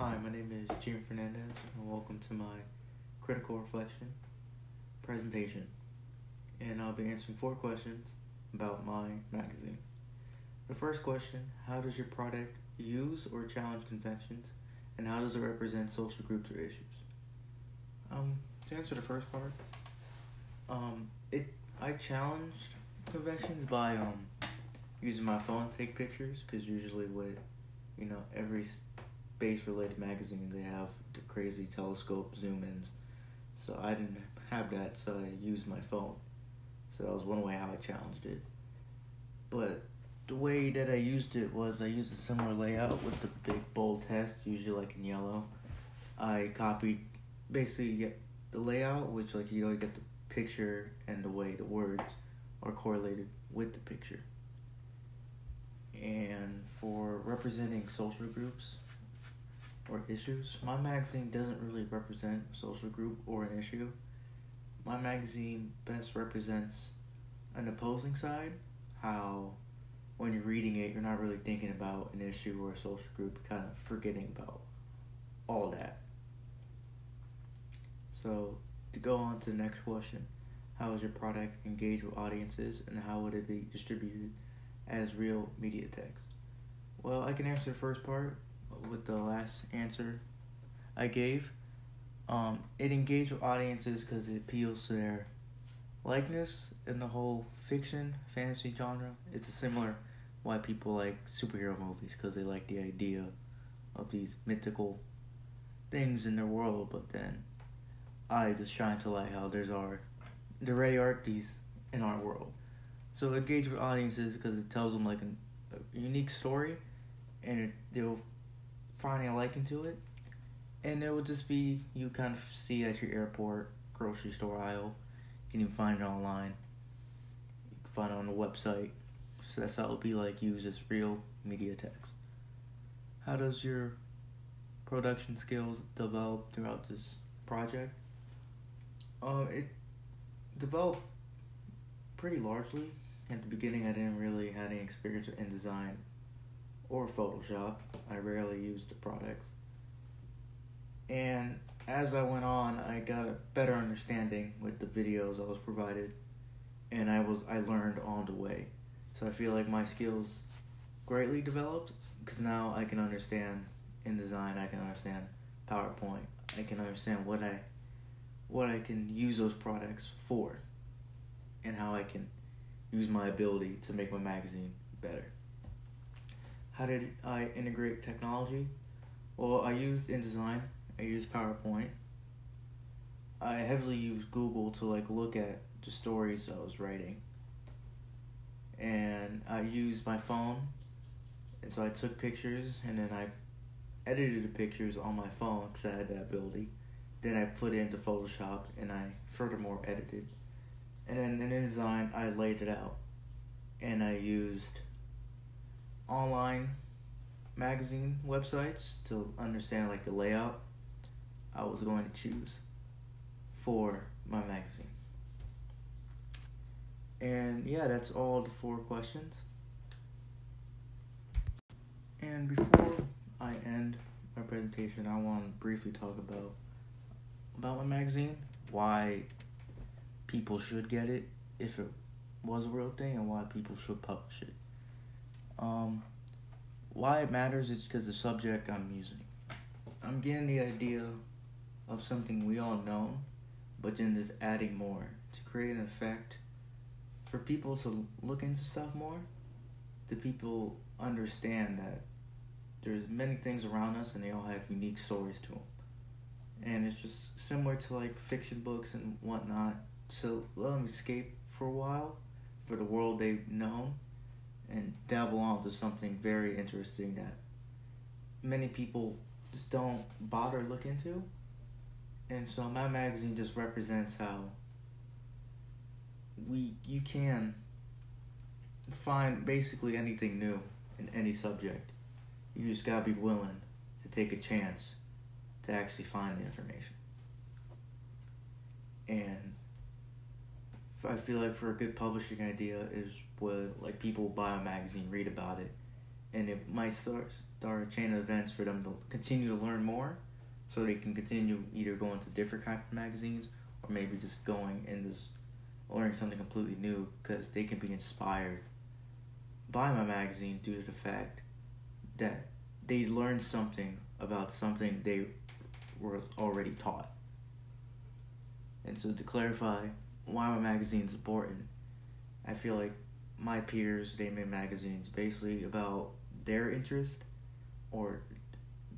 Hi, my name is Jim Fernandez, and welcome to my critical reflection presentation. And I'll be answering four questions about my magazine. The first question How does your product use or challenge conventions, and how does it represent social groups or issues? Um, to answer the first part, um, it I challenged conventions by um using my phone to take pictures because usually with you know every space related magazine they have the crazy telescope zoom ins so i didn't have that so i used my phone. So that was one way how i challenged it. But the way that i used it was i used a similar layout with the big bold text usually like in yellow. I copied basically the layout which like you know you get the picture and the way the words are correlated with the picture. And for representing social groups or issues. My magazine doesn't really represent a social group or an issue. My magazine best represents an opposing side, how when you're reading it, you're not really thinking about an issue or a social group, kind of forgetting about all that. So, to go on to the next question, how is your product engage with audiences and how would it be distributed as real media text? Well, I can answer the first part with the last answer I gave. Um, it engaged with audiences because it appeals to their likeness in the whole fiction fantasy genre. It's similar why people like superhero movies because they like the idea of these mythical things in their world, but then I just trying to like how there's our there already are these in our world. So engage with audiences because it tells them like an, a unique story, and it, they'll find a liking to it, and it would just be you kind of see at your airport, grocery store aisle. You can even find it online. You can find it on the website. So that's how it'll be like used as real media text. How does your production skills develop throughout this project? Um, it developed pretty largely. At the beginning, I didn't really have any experience in design or Photoshop. I rarely used the products. And as I went on, I got a better understanding with the videos I was provided, and I was I learned on the way. So I feel like my skills greatly developed because now I can understand InDesign. I can understand PowerPoint. I can understand what I what I can use those products for, and how I can use my ability to make my magazine better. How did I integrate technology? Well, I used InDesign. I used PowerPoint. I heavily used Google to like look at the stories I was writing. And I used my phone. And so I took pictures and then I edited the pictures on my phone because I had that ability. Then I put it into Photoshop and I furthermore edited. And then in InDesign, I laid it out. And I used online magazine websites to understand like the layout I was going to choose for my magazine. And yeah, that's all the four questions. And before I end my presentation, I want to briefly talk about about my magazine, why people should get it if it was a real thing, and why people should publish it. Um, why it matters is because the subject I'm using. I'm getting the idea of something we all know, but then just adding more to create an effect for people to look into stuff more, to people understand that there's many things around us and they all have unique stories to them. And it's just similar to like fiction books and whatnot, to let them escape for a while for the world they've known and dabble onto something very interesting that many people just don't bother look into. And so my magazine just represents how we you can find basically anything new in any subject. You just gotta be willing to take a chance to actually find the information. And I feel like for a good publishing idea is what like people buy a magazine, read about it, and it might start start a chain of events for them to continue to learn more, so they can continue either going to different kind of magazines or maybe just going and just learning something completely new because they can be inspired by my magazine due to the fact that they learned something about something they were already taught. And so to clarify why my magazine is important, I feel like my peers they make magazines basically about their interest or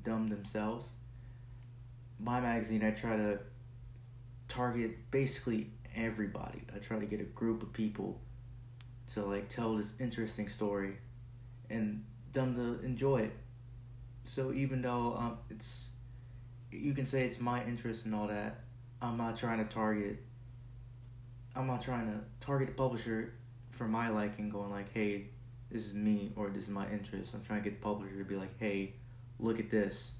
dumb themselves. My magazine I try to target basically everybody. I try to get a group of people to like tell this interesting story and them to enjoy it. So even though um, it's you can say it's my interest and all that, I'm not trying to target. I'm not trying to target the publisher for my liking, going like, "Hey, this is me" or "This is my interest." I'm trying to get the publisher to be like, "Hey, look at this,"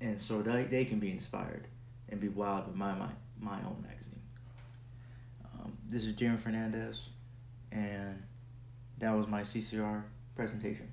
and so they they can be inspired and be wild with my my my own magazine. Um, this is Jeremy Fernandez, and that was my CCR presentation.